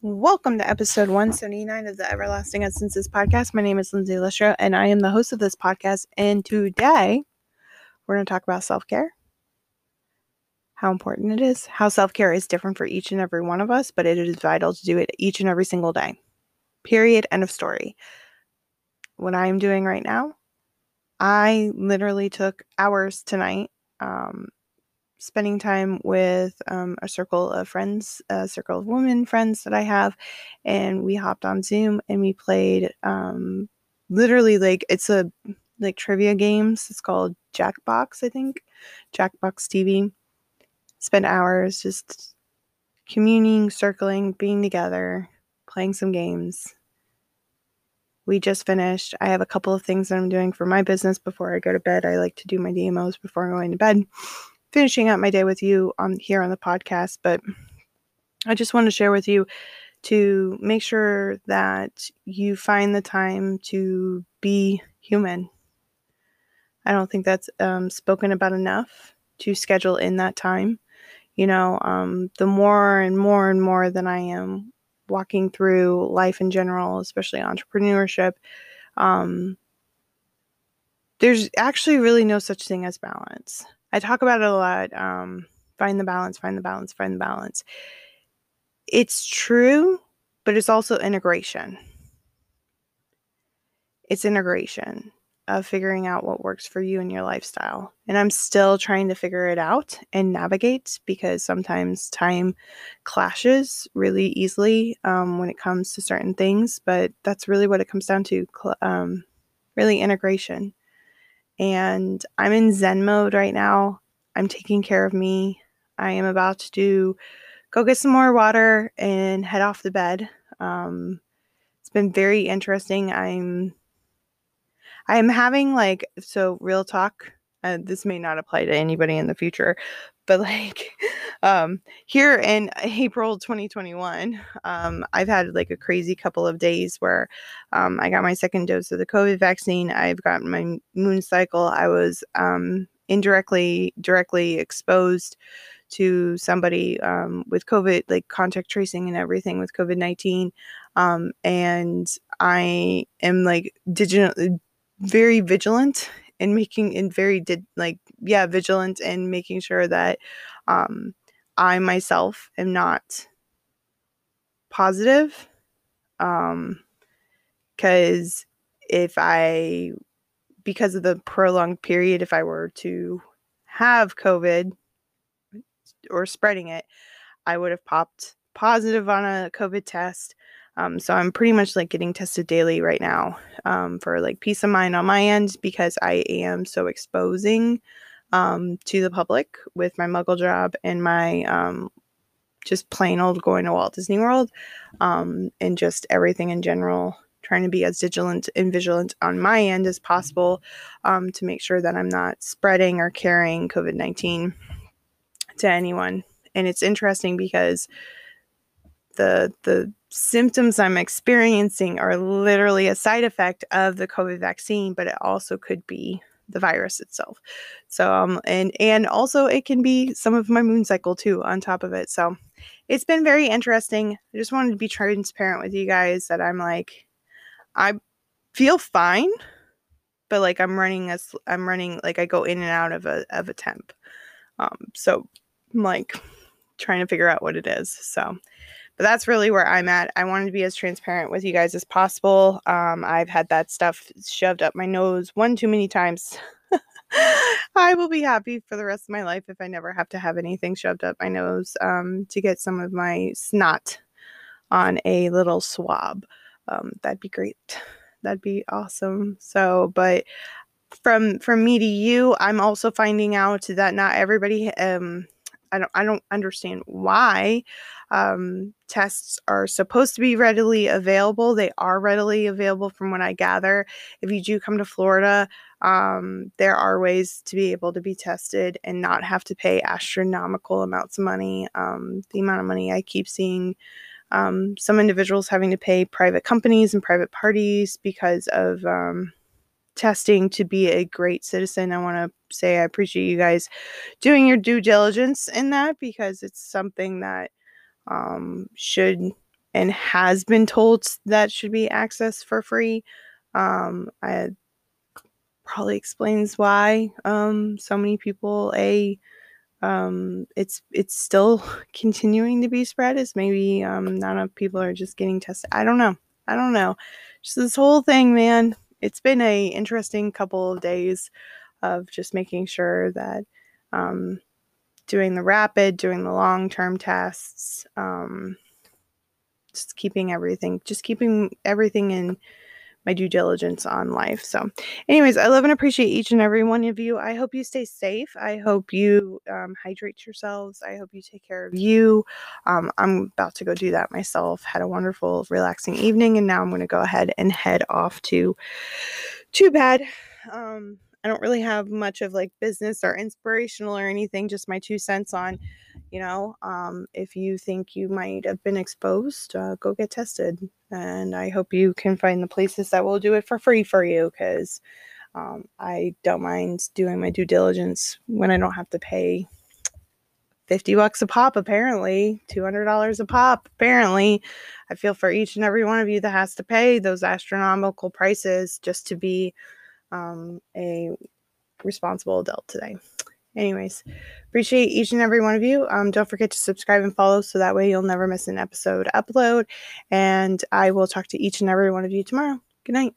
Welcome to episode 179 of the Everlasting Essences podcast. My name is Lindsay Listra, and I am the host of this podcast. And today, we're going to talk about self care, how important it is, how self care is different for each and every one of us, but it is vital to do it each and every single day. Period. End of story. What I am doing right now, I literally took hours tonight um, spending time with um, a circle of friends, a circle of women friends that I have, and we hopped on Zoom and we played um, literally like it's a like trivia games. It's called Jackbox, I think, Jackbox TV. Spent hours just communing, circling, being together, playing some games. We just finished. I have a couple of things that I'm doing for my business before I go to bed. I like to do my DMOs before going to bed finishing up my day with you on here on the podcast, but I just want to share with you to make sure that you find the time to be human. I don't think that's um, spoken about enough to schedule in that time. You know, um, the more and more and more that I am walking through life in general, especially entrepreneurship, um, there's actually really no such thing as balance. I talk about it a lot. Um, find the balance, find the balance, find the balance. It's true, but it's also integration. It's integration of figuring out what works for you and your lifestyle. And I'm still trying to figure it out and navigate because sometimes time clashes really easily um, when it comes to certain things. But that's really what it comes down to um, really integration and I'm in Zen mode right now. I'm taking care of me. I am about to do go get some more water and head off the bed. Um, it's been very interesting. I'm I'm having like so real talk. Uh, this may not apply to anybody in the future, but like um here in april 2021 um i've had like a crazy couple of days where um i got my second dose of the covid vaccine i've got my moon cycle i was um indirectly directly exposed to somebody um, with covid like contact tracing and everything with covid-19 um, and i am like digital very vigilant and making and very did like yeah vigilant and making sure that um i myself am not positive um because if i because of the prolonged period if i were to have covid or spreading it i would have popped positive on a covid test. Um, so I'm pretty much like getting tested daily right now um, for like peace of mind on my end because I am so exposing um, to the public with my muggle job and my um, just plain old going to Walt Disney World um, and just everything in general. Trying to be as vigilant and vigilant on my end as possible um, to make sure that I'm not spreading or carrying COVID 19 to anyone. And it's interesting because the the symptoms I'm experiencing are literally a side effect of the COVID vaccine, but it also could be the virus itself. So um and and also it can be some of my moon cycle too on top of it. So it's been very interesting. I just wanted to be transparent with you guys that I'm like I feel fine, but like I'm running as I'm running like I go in and out of a of a temp. Um so I'm like trying to figure out what it is. So but that's really where I'm at. I wanted to be as transparent with you guys as possible. Um, I've had that stuff shoved up my nose one too many times. I will be happy for the rest of my life if I never have to have anything shoved up my nose um, to get some of my snot on a little swab. Um, that'd be great. That'd be awesome. So, but from from me to you, I'm also finding out that not everybody um I don't I don't understand why um, tests are supposed to be readily available. They are readily available from what I gather. If you do come to Florida, um, there are ways to be able to be tested and not have to pay astronomical amounts of money. Um, the amount of money I keep seeing um, some individuals having to pay private companies and private parties because of um, testing to be a great citizen. I want to say I appreciate you guys doing your due diligence in that because it's something that um, should and has been told that should be accessed for free. Um, I probably explains why um, so many people a um, it's it's still continuing to be spread is maybe um, not enough people are just getting tested. I don't know. I don't know. Just this whole thing, man. It's been a interesting couple of days of just making sure that um, doing the rapid, doing the long term tests, um, just keeping everything, just keeping everything in my due diligence on life. So, anyways, I love and appreciate each and every one of you. I hope you stay safe. I hope you um, hydrate yourselves. I hope you take care of you. Um, I'm about to go do that myself. Had a wonderful, relaxing evening, and now I'm going to go ahead and head off to too bad. Um, I don't really have much of like business or inspirational or anything, just my two cents on, you know, um, if you think you might have been exposed, uh, go get tested. And I hope you can find the places that will do it for free for you because um, I don't mind doing my due diligence when I don't have to pay 50 bucks a pop apparently $200 a pop apparently i feel for each and every one of you that has to pay those astronomical prices just to be um, a responsible adult today. Anyways, appreciate each and every one of you. Um, don't forget to subscribe and follow so that way you'll never miss an episode upload. And I will talk to each and every one of you tomorrow. Good night.